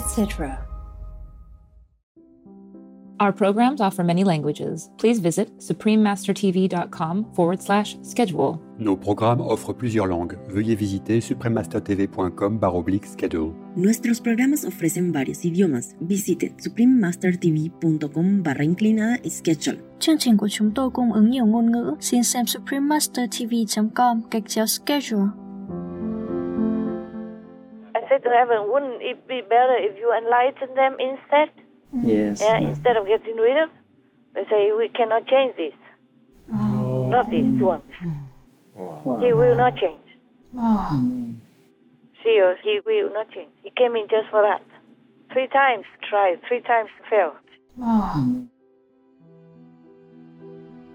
Etc. Our programs offer many languages. Please visit suprememastertv.com forward slash schedule. Nos programmes offrent plusieurs langues. Veuillez visiter suprememastertv.com oblique schedule. Nuestros programas ofrecen varios idiomas. Visite suprememastertv.com barra inclinada schedule. Chương trình của chúng tôi cung ứng nhiều ngôn ngữ. Xin xem suprememastertv.com gạch chéo schedule. I said to heaven, wouldn't it be better if you enlighten them instead? Yes. Yeah, instead of getting rid of? They say, we cannot change this. Oh. Not this one. He will not change. Oh. She or he will not change. He came in just for that. Three times tried, three times failed. Oh.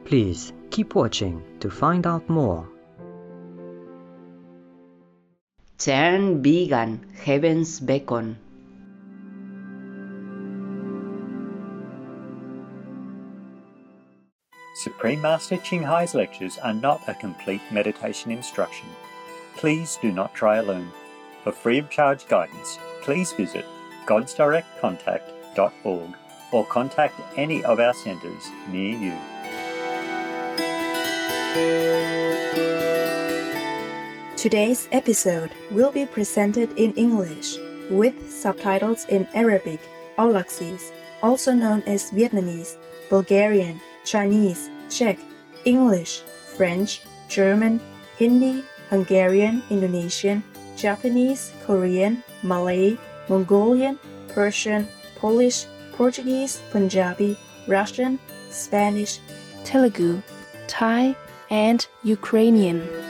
Please keep watching to find out more. Turn vegan, Heaven's Beacon. Supreme Master Ching Hai's lectures are not a complete meditation instruction. Please do not try alone. For free of charge guidance, please visit godsdirectcontact.org or contact any of our centres near you. Today's episode will be presented in English with subtitles in Arabic, Aulacese, also known as Vietnamese, Bulgarian, Chinese, Czech, English, French, German, Hindi, Hungarian, Indonesian, Japanese, Korean, Malay, Mongolian, Persian, Polish, Portuguese, Punjabi, Russian, Spanish, Telugu, Thai, and Ukrainian.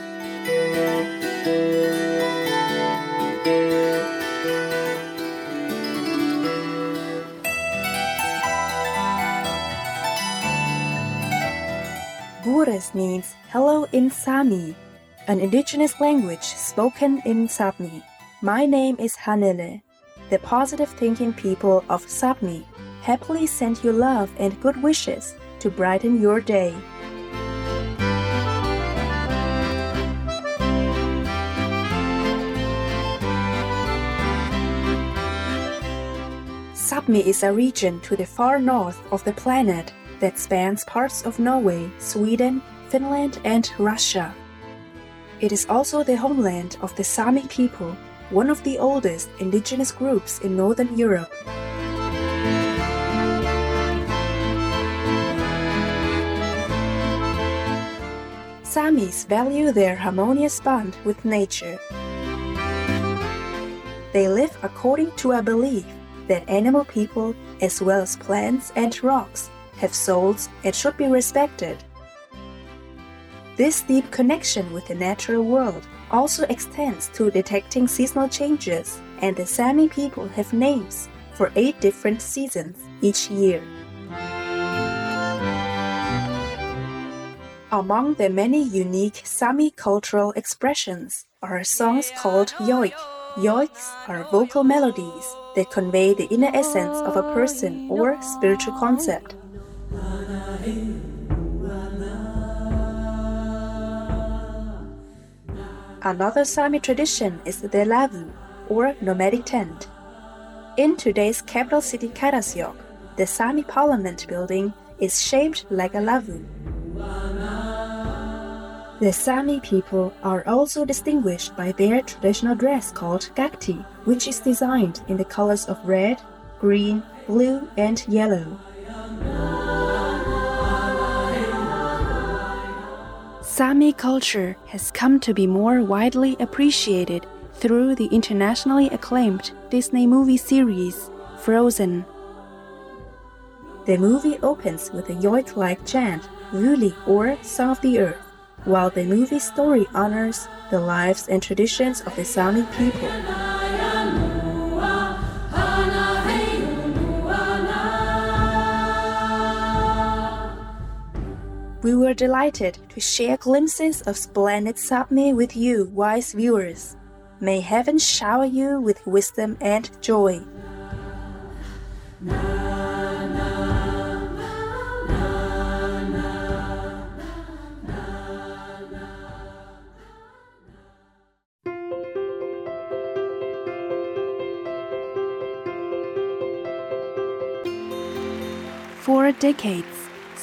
Means hello in Sami, an indigenous language spoken in Sapmi. My name is Hanele. The positive thinking people of Sapmi happily send you love and good wishes to brighten your day. Sapmi is a region to the far north of the planet that spans parts of Norway, Sweden, Finland, and Russia. It is also the homeland of the Sami people, one of the oldest indigenous groups in Northern Europe. Samis value their harmonious bond with nature. They live according to a belief that animal people, as well as plants and rocks, have souls and should be respected. This deep connection with the natural world also extends to detecting seasonal changes, and the Sami people have names for eight different seasons each year. Among the many unique Sami cultural expressions are songs called yoik. Yoiks are vocal melodies that convey the inner essence of a person or spiritual concept. Another Sami tradition is the lavvu, or nomadic tent. In today's capital city Karasjok, the Sami parliament building is shaped like a lavvu. The Sami people are also distinguished by their traditional dress called gakti, which is designed in the colors of red, green, blue, and yellow. Sami culture has come to be more widely appreciated through the internationally acclaimed Disney movie series Frozen. The movie opens with a yoik like chant, Vuelie or of the Earth, while the movie story honors the lives and traditions of the Sami people. Delighted to share glimpses of splendid Sapmi with you, wise viewers. May heaven shower you with wisdom and joy. For decades,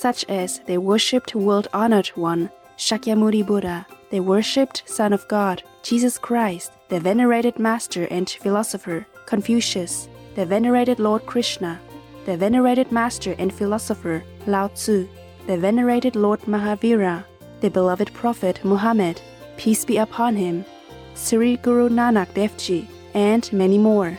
such as the worshipped world honored one, Shakyamuni Buddha, the worshipped Son of God, Jesus Christ, the venerated Master and Philosopher, Confucius, the venerated Lord Krishna, the venerated Master and Philosopher, Lao Tzu, the venerated Lord Mahavira, the beloved Prophet Muhammad, peace be upon him, Sri Guru Nanak Dev Ji, and many more.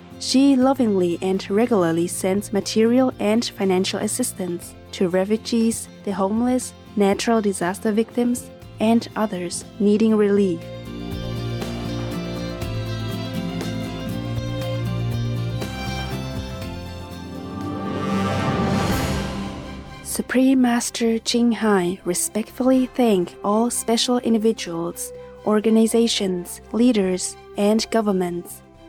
she lovingly and regularly sends material and financial assistance to refugees, the homeless, natural disaster victims, and others needing relief. Supreme Master Ching Hai respectfully thank all special individuals, organizations, leaders, and governments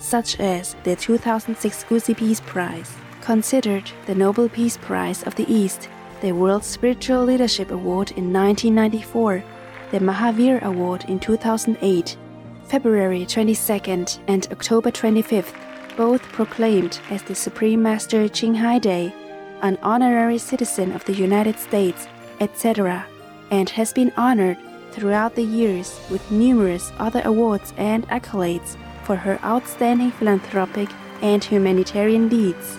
such as the 2006 Gusi Peace Prize, considered the Nobel Peace Prize of the East, the World Spiritual Leadership Award in 1994, the Mahavir Award in 2008, February 22nd and October 25th, both proclaimed as the Supreme Master Ching Hai Day, an honorary citizen of the United States, etc., and has been honored throughout the years with numerous other awards and accolades for her outstanding philanthropic and humanitarian deeds.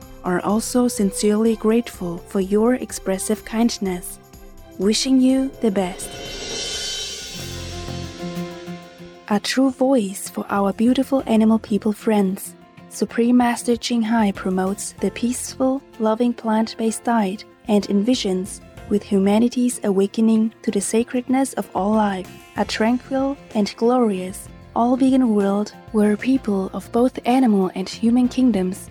are also sincerely grateful for your expressive kindness. Wishing you the best. A true voice for our beautiful animal people friends. Supreme Master Ching Hai promotes the peaceful, loving plant based diet and envisions, with humanity's awakening to the sacredness of all life, a tranquil and glorious, all vegan world where people of both animal and human kingdoms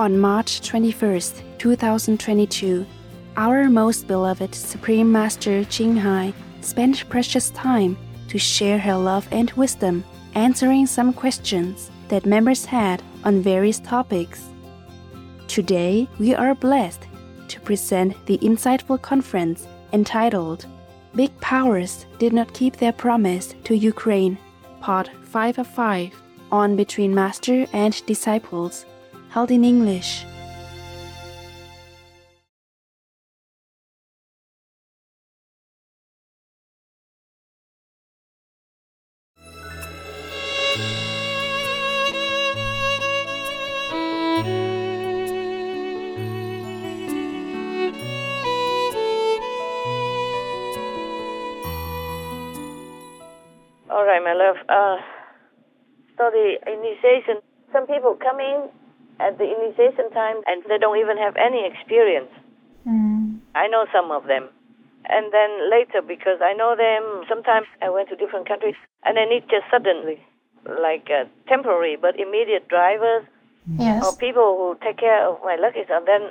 On March 21, 2022, our most beloved Supreme Master Ching Hai spent precious time to share her love and wisdom, answering some questions that members had on various topics. Today, we are blessed to present the insightful conference entitled Big Powers Did Not Keep Their Promise to Ukraine, Part 5 of 5, on Between Master and Disciples held in English. All right, my love. Uh, so the initiation, some people come in at the initiation time and they don't even have any experience. Mm. I know some of them. And then later, because I know them, sometimes I went to different countries and I need just suddenly, like uh, temporary but immediate drivers Yes. or people who take care of my luggage. And then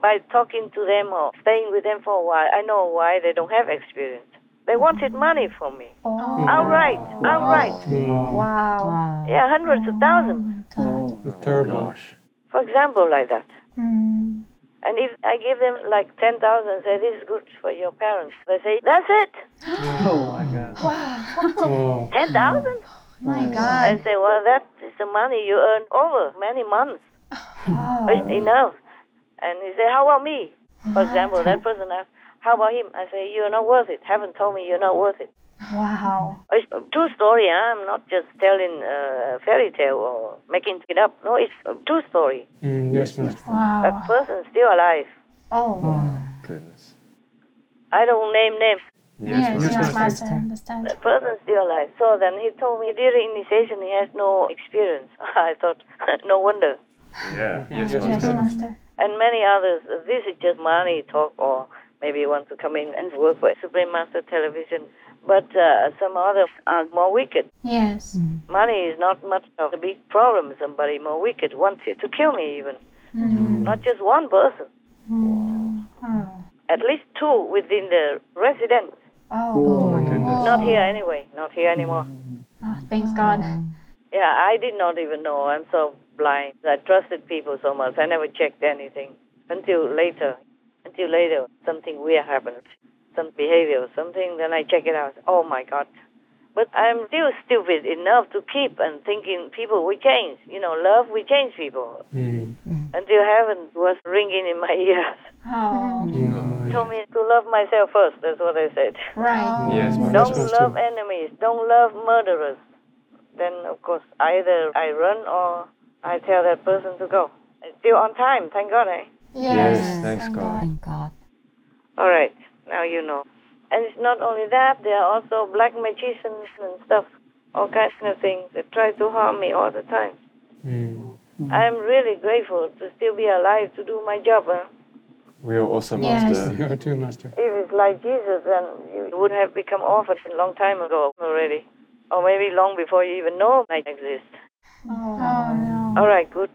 by talking to them or staying with them for a while, I know why they don't have experience. They wanted money from me. Oh. Outright, outright. Wow. Yeah, hundreds of thousands. That's terrible. For example, like that. Mm. And if I give them like 10,000, say, this is good for your parents, they say, that's it? Oh my God. Wow. 10,000? My God. I say, well, that is the money you earn over many months. Wow. It's enough. And he say, how about me? For example, that person asks, how about him? I say, you're not worth it. Haven't told me you're not worth it. Wow. It's a true story. Huh? I'm not just telling a fairy tale or making it up. No, it's a true story. Mm, yes, ma'am. Wow. That person's still alive. Oh. Goodness. I don't name names. Yes, yes, yes, ma'am. master, I understand. The person's still alive. So then he told me during initiation he has no experience. I thought, no wonder. Yeah. Yes, Yes, master. master. And many others, this is just money talk or maybe want to come in and work for Supreme Master Television. But uh, some others are more wicked. Yes. Money is not much of a big problem. Somebody more wicked wants it to kill me even. Mm. Not just one person. Mm. Oh. At least two within the residence. Oh. my goodness. Not here anyway. Not here anymore. Oh, thanks God. Yeah, I did not even know. I'm so blind. I trusted people so much. I never checked anything until later. Until later, something weird happened. Some behavior or something. Then I check it out. Oh my God. But I'm still stupid enough to keep and thinking people will change. You know, love will change people. Mm. Until heaven was ringing in my ears. Oh. Told me to love myself first. That's what I said. Right. Yes, Don't Master. love enemies. Don't love murderers. Then, of course, either I run or I tell that person to go. It's still on time. Thank God, eh? Yes, thanks God. Thank God. All right. Now you know. And it's not only that. There are also black magicians and stuff. All kinds of things that try to harm me all the time. Mm. I'm really grateful to still be alive to do my job. Huh? We are also Yes. Master. You are too, Master. If it's like Jesus, then you would have become orphans a long time ago already. Or maybe long before you even know I exist. Oh, no. All right, good.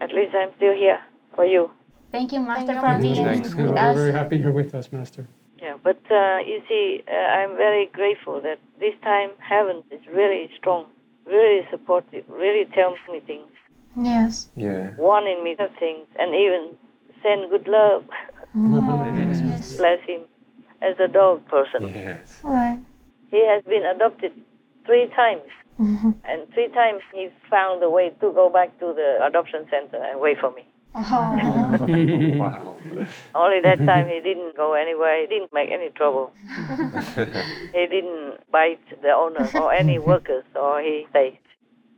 At least I'm still here for you. Thank you, Master, you, for Master. being Thanks. with We're very happy you're with us, Master. Yeah, but uh, you see, uh, I'm very grateful that this time heaven is really strong, really supportive, really tells me things, Yes. Yeah. warning me of things, and even send good love. Yes. Bless him as a dog person. Yes. Right. He has been adopted three times, Mhm. and three times he found a way to go back to the adoption center and wait for me. Oh. wow. Only that time he didn't go anywhere. He didn't make any trouble. He didn't bite the owner or any workers, or he stayed.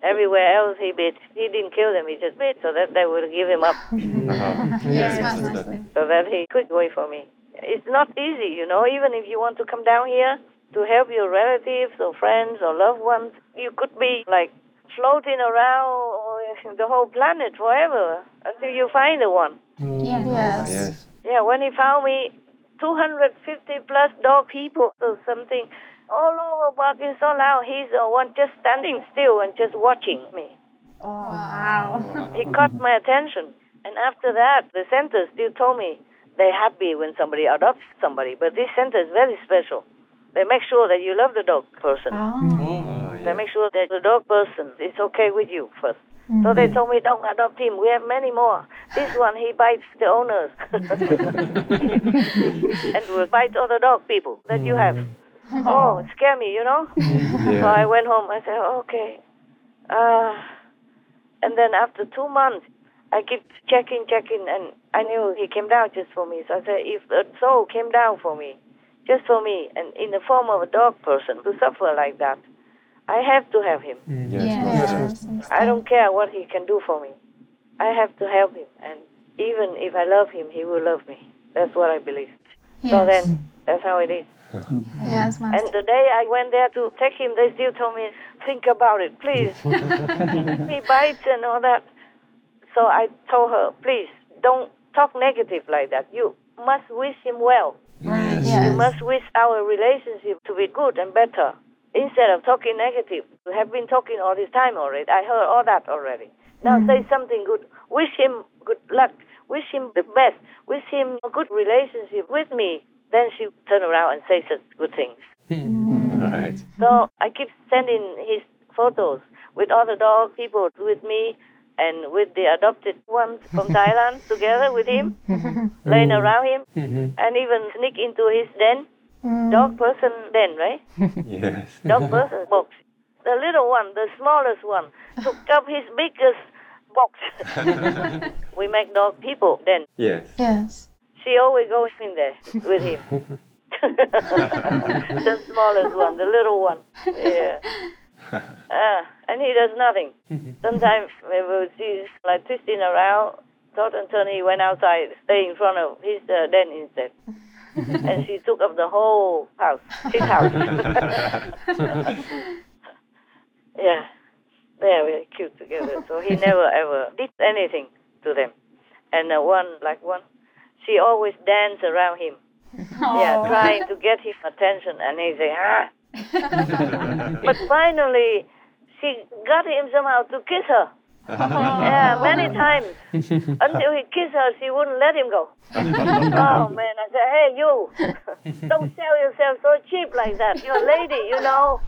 Everywhere else he bit. He didn't kill them. He just bit so that they would give him up, Uh-huh. Yes, Yes, Master. Master. so that he could wait for me. It's not easy, you know. Even if you want to come down here to help your relatives or friends or loved ones, you could be like floating around the whole planet forever until you find the one. Yes. Yes. Yeah, when he found me, 250 plus dog people or something all over barking so loud. He's the one just standing still and just watching me. Oh, wow. He caught my attention. And after that, the center still told me they're happy when somebody adopts somebody, but this center is very special. They make sure that you love the dog person. Oh, oh They make sure that the dog person is okay with you first. Mm. So they mm. told me, don't adopt him. We have many more. This one, he bites the owners. and will bite other dog people that you have. Mm. Oh, it scared me, you know? So I went home. I said, okay. Uh, and then after two months, I keep checking, checking, and I knew he came down just for me. So I said, if a soul came down for me, just for me, and in the form of a dog person to suffer like that, I have to have him. Mm, yes, Yes. Master. I don't care what he can do for me. I have to help him, and even if I love him, he will love me. That's what I believe. Yes. So then, that's how it is. Yes, And the day I went there to take him, they still told me, think about it, please. he bites and all that. So I told her, please, don't talk negative like that. You must wish him well. Right. You must wish our relationship to be good and better instead of talking negative. We have been talking all this time already. I heard all that already. Now say something good. Wish him good luck. Wish him the best. Wish him a good relationship with me. Then she turn around and say such good things. Right. So I keep sending his photos with all the dog people with me and with the adopted ones from Thailand together with him, laying around him, Mhm. and even sneak into his den. Dog person then, right? Yes. Dog person box. The little one, the smallest one, took up his biggest box. we make dog people then. Yes. Yes. She always goes in there with him. the smallest one, the little one. Yeah. Ah, and he does nothing. Sometimes we will see like twisting around. Todd and Tony went outside, stay in front of his uh, den instead. and she took up the whole house, his house. yeah, they are very cute together. So he never ever did anything to them. And uh, one, like one, she always danced around him. Yeah, trying to get his attention, and he say, ah. but finally, she got him somehow to kiss her. yeah, many times. Until he kissed her, she wouldn't let him go. oh man, I said, hey you, don't sell yourself so cheap like that. You're a lady, you know.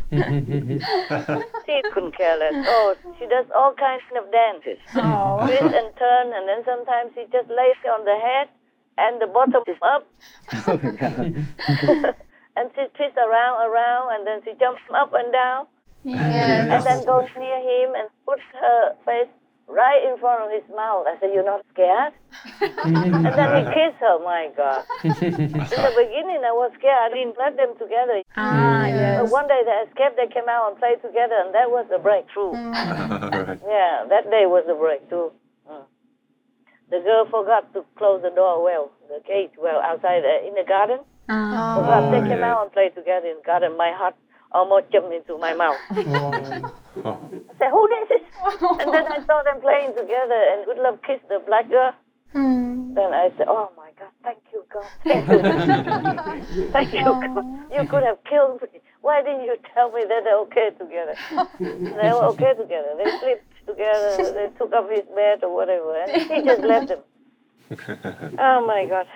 she couldn't care less. Oh, she does all kinds of dances. Oh. Twist and turn, and then sometimes she just lays on the head and the bottom is up. Oh, and she twists around, around, and then she jumps up and down, Yes. and then goes near him and puts her face right in front of his mouth. I said, "You're not scared?" and then he kissed her. My God! in the beginning, I was scared. I didn't let them together. Ah, yes. But one day they escaped. They came out and played together, and that was the breakthrough. right. Yeah, that day was the breakthrough. Mm. The girl forgot to close the door well, the gate well, outside uh, in the garden. Oh, Forgot they Oh, came yeah. out and played together in the garden. My heart almost jumped into my mouth. Oh. I said, who this is? and then I saw them playing together, and Good Love kissed the black girl. Hmm. Then I said, oh my God, thank you, God. Thank you. thank you, God. You could have killed me. Why didn't you tell me that they're okay together? they were okay together. They slept together. They took up his bed or whatever, and he just left them. Oh my God.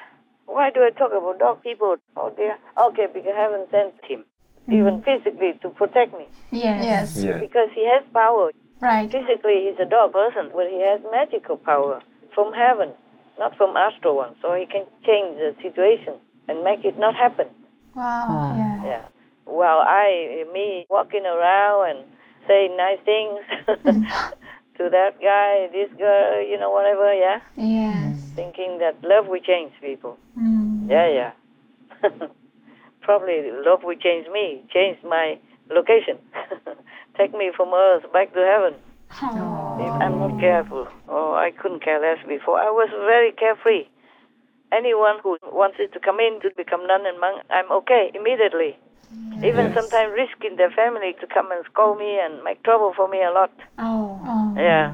Why do I talk about dog people? Oh dear. Okay, because I haven't sent him, even mm-hmm. physically, to protect me. Yes. Yes. Yeah. Because he has power. Right. Physically, he's a dog person, but he has magical power from heaven, not from astral one. So he can change the situation and make it not happen. Wow. Ah. Yeah. Yeah. Well, I, me walking around and saying nice things to that guy, this girl, you know, whatever, yeah? Yes. Mm. Thinking that love will change people. Mm. Yeah, yeah. Probably love will change me, change my location, take me from earth back to heaven. If I'm not careful. Oh, I couldn't care less before. I was very carefree. Anyone who wanted to come in to become nun and monk, I'm okay immediately. Mm. Even Yes. sometimes risking their family to come and scold me and make trouble for me a lot. Oh. oh. Yeah.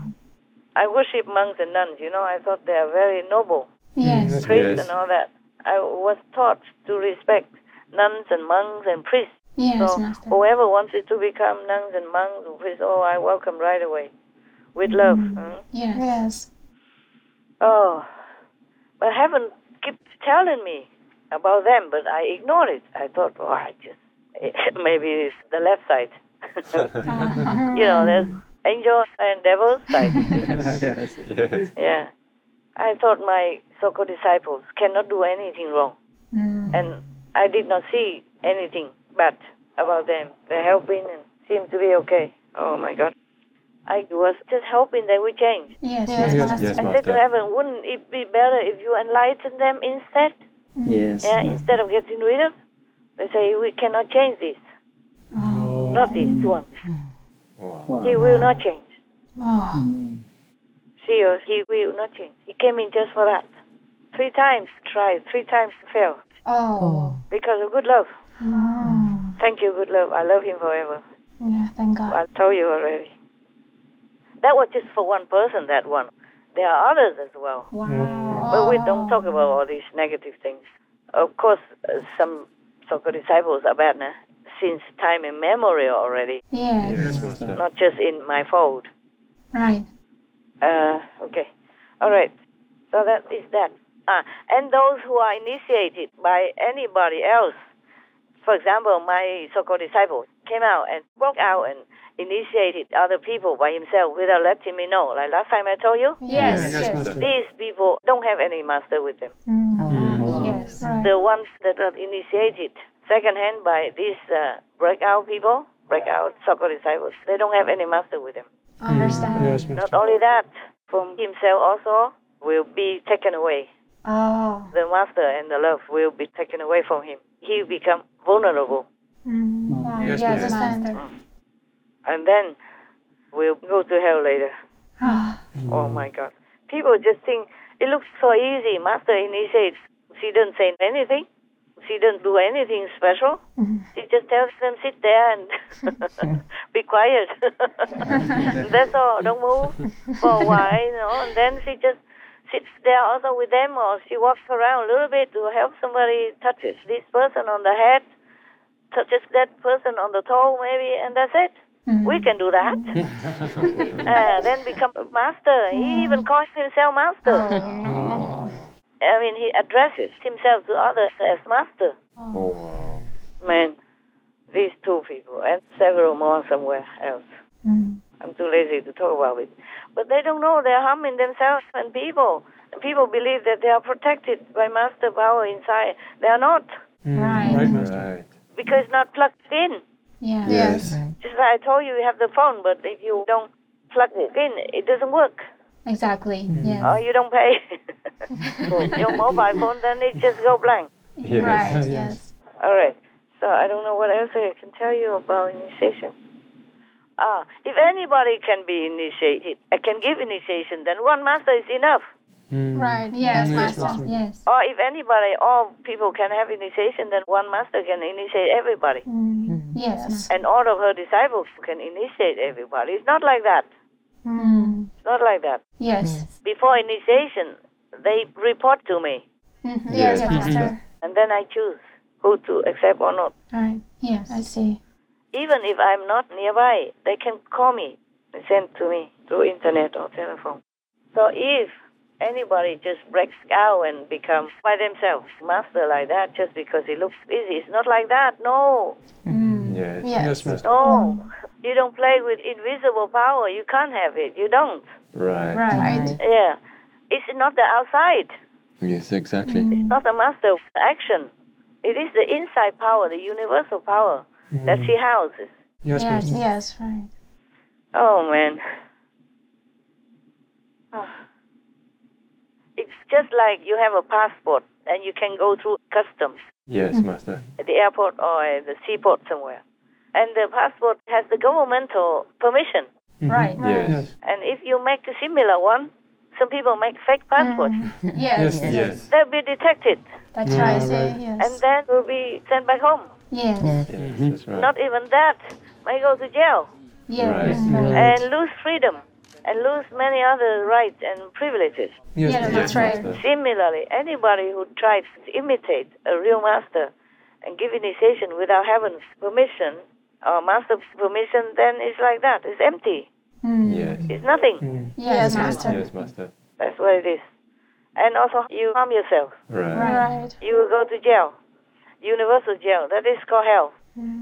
I worship monks and nuns, you know, I thought they are very noble. Yes. Priests Yes. and all that. I was taught to respect nuns and monks and priests. Yes, so Master. whoever wanted to become nuns and monks or priests, oh, I welcome right away. With love. mm. Yes. Yes. Oh, but heaven keeps telling me about them, but I ignored it. I thought, oh, I just maybe it's the left side. you know, there's angels and devils side. yes. Yes. yeah. I thought my so-called disciples cannot do anything wrong, Mm. and I did not see anything bad about them. They're helping and seem to be okay. Oh my God. I was just hoping they would change. Yes. Yes, Yes, yes, Master. yes, I said to Master. heaven, wouldn't it be better if you enlighten them instead? Mm-hmm. Yes. Yeah, instead of getting rid of? They say, we cannot change this. Oh. Not this one. Wow. He will not change. Oh. Mm. She or he will not change. He came in just for that. Three times tried, three times failed. Oh. Because of good love. Oh. Thank you, good love. I love him forever. Yeah. Thank God. I told you already. That was just for one person, that one. There are others as well. Wow. But we don't talk about all these negative things. Of course, uh, some so-called disciples are bad now, since time immemorial already, Yes. Yes, not just in my fold. Right. Uh, okay. All right. So that is that. Ah, and those who are initiated by anybody else, for example, my so-called disciple came out and broke out and initiated other people by himself without letting me know. Like last time I told you, Yes. Yes, Yes. These people don't have any master with them. Mm. Yes. The ones that are initiated secondhand by these uh, breakout people, breakout so-called disciples, they don't have any master with them. Understand. Yes, Not only that, from himself also will be taken away. Oh. The master and the love will be taken away from him. He will become vulnerable, Mm. Wow. Yes, Yes, Master. Master. and then we will go to hell later. Ah. Oh my God! People just think it looks so easy. Master initiates. She doesn't say anything. She doesn't do anything special. Mhm. She just tells them sit there and be quiet. That's all. Don't move for a while, you know. And then she just sits there also with them, or she walks around a little bit to help somebody touches this person on the head, touches that person on the toe, maybe, and that's it. Mm. We can do that. uh, then become a master. He even calls himself master. Oh. I mean, he addresses himself to others as master. Oh, wow. Man, these two people and several more somewhere else. Mm. I'm too lazy to talk about it. But they don't know they're harming themselves and people. People believe that they are protected by master power inside. They are not. Right. Right, Master. Right. because not plugged in. Yeah. Yes. Just like I told you, you have the phone, but if you don't plug it in, it doesn't work. Exactly. Yes. Or you don't pay your mobile phone, then it just go blank. Yes. Right. Yes. All right. So I don't know what else I can tell you about initiation. Ah, if anybody can be initiated, I can give initiation, then one master is enough. Right. Yes, master. Yes. Or if anybody, all people can have initiation, then one master can initiate everybody. Mm. Yes. And all of her disciples can initiate everybody. It's not like that. Mm. It's not like that. Yes. Before initiation, they report to me, Mhm. Yes. Yes, master. and then I choose who to accept or not. Right. Yes. I see. Even if I'm not nearby, they can call me and send to me through internet or telephone. So if anybody just breaks out and becomes by themselves master like that just because it looks busy, it's not like that. No, Mm. Yes. Yes. Yes, Master. no. You don't play with invisible power. You can't have it. You don't. Right. Right. Yeah. It's not the outside. Yes, exactly. It's not the master of action. It is the inside power, the universal power that she houses. Yes, Yes. Yes. Right. Oh man. Ah. It's just like you have a passport and you can go through customs Yes, Master. at the airport or at the seaport somewhere. And the passport has the governmental permission. Right. Mm-hmm. Yes. And if you make a similar one, some people make fake passports. Yes. Yes. Yes. They'll be detected That's right. Mm. Say and yes. then will be sent back home. Yes. Yes, that's right. Not even that. May go to jail. Yes. Right. and lose freedom and lose many other rights and privileges. Yeah, Yes, that's right. Similarly, anybody who tries to imitate a real master and give initiation without heaven's permission or master's permission, then it's like that. It's empty. Mm. Yes. It's nothing. Yes, master. Yes, Master. That's what it is. And also, you harm yourself. Right. Right. You will go to jail, universal jail. That is called hell.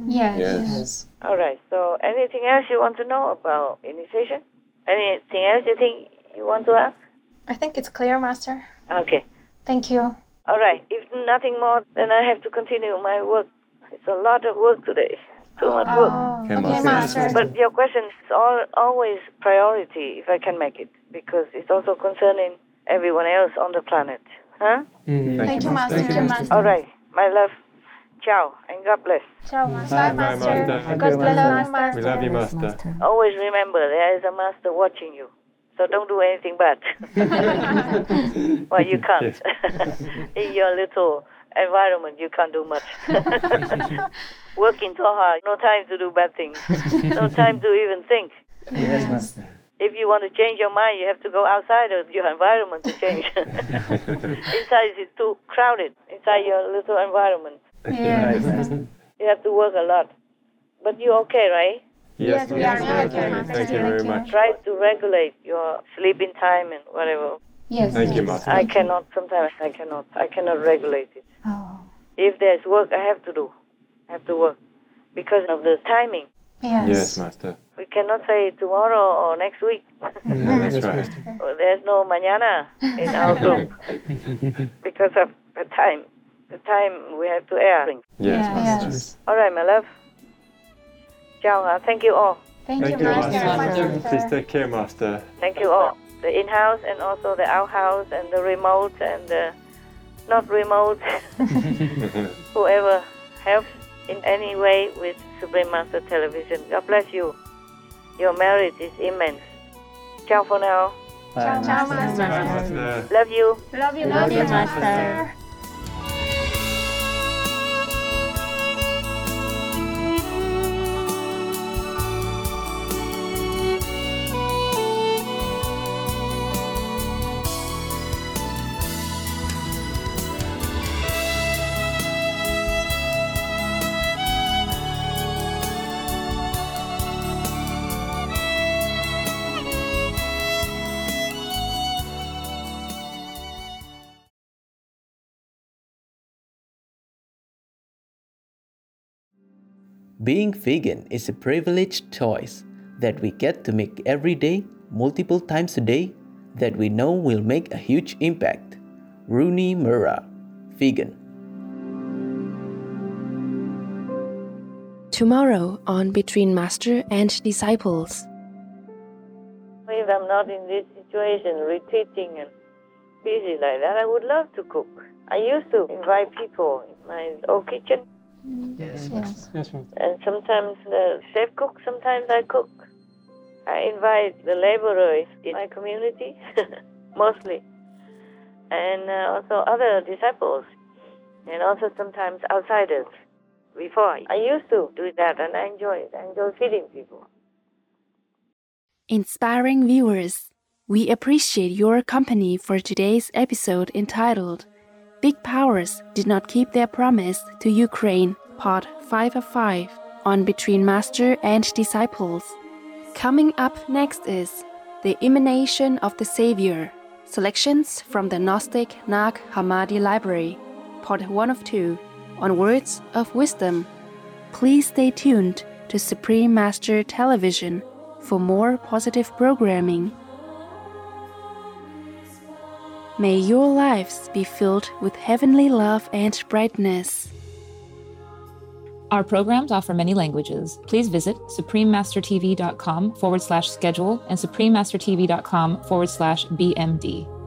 Yes. Yes. All right. So, anything else you want to know about initiation? Anything else you think you want to ask? I think it's clear, master. Okay. Thank you. All right. If nothing more, then I have to continue my work. It's a lot of work today. Too much work. Oh, Okay, okay, master. master. But your question is all, always priority if I can make it, because it's also concerning everyone else on the planet. Huh? Mm, Thank you, master. Thank you, master. All right. My love. Ciao and God bless. Ciao, master. Bye, Bye, master. master. God bless, master. We love you, Master. Always remember there is a master watching you. So don't do anything bad. well, you can't. In your little environment, you can't do much. Working so hard, no time to do bad things, no time to even think. Yes, Master. If you want to change your mind, you have to go outside of your environment to change. Inside is too crowded. Inside your little environment, Yes. you have to work a lot. But you're okay, right? Yes, we are Master. okay, Master. Thank you very much. Try to regulate your sleeping time and whatever. Yes. Thank you, yes. Master. I cannot. Sometimes I cannot. I cannot regulate it. Oh. If there's work, I have to do. I have to work because of the timing. Yes. Yes, Master. We cannot say tomorrow or next week. Yeah, that's right. There's no mañana in our group because of the time. The time we have to air. Yes, Yes. Yes. All right, my love. Ciao. huh? Thank you all. Thank, Thank you, you, master. Master. Please take care, Master. Thank you all. The in-house and also the out-house and the remote and the not remote. Whoever helps in any way with Supreme Master Television. God bless you. Your merit is immense. Ciao for now. Ciao, ciao, master. Bye, Master. Love you. Love you, Love love you, you, master. master. Being vegan is a privileged choice that we get to make every day, multiple times a day, that we know will make a huge impact. Rooney Murrah, vegan. Tomorrow on Between Master and Disciples. If I'm not in this situation, retreating and busy like that, I would love to cook. I used to invite people in my old kitchen, Yes. Yes. Yes, ma'am. and sometimes the chef cooks, sometimes I cook. I invite the laborers in my community, mostly, and uh, also other disciples, and also sometimes outsiders. Before, I used to do that, and I enjoy it. I enjoy feeding people. Inspiring viewers, we appreciate your company for today's episode entitled Big Powers Did Not Keep Their Promise to Ukraine, Part 5 of 5 on Between Master and Disciples. Coming up next is The Emanation of the Savior, selections from the Gnostic Nag Hammadi Library, Part 1 of 2 on Words of Wisdom. Please stay tuned to Supreme Master Television for more positive programming. May your lives be filled with heavenly love and brightness. Our programs offer many languages. Please visit suprememastertv.com forward slash schedule and suprememastertv.com forward slash BMD.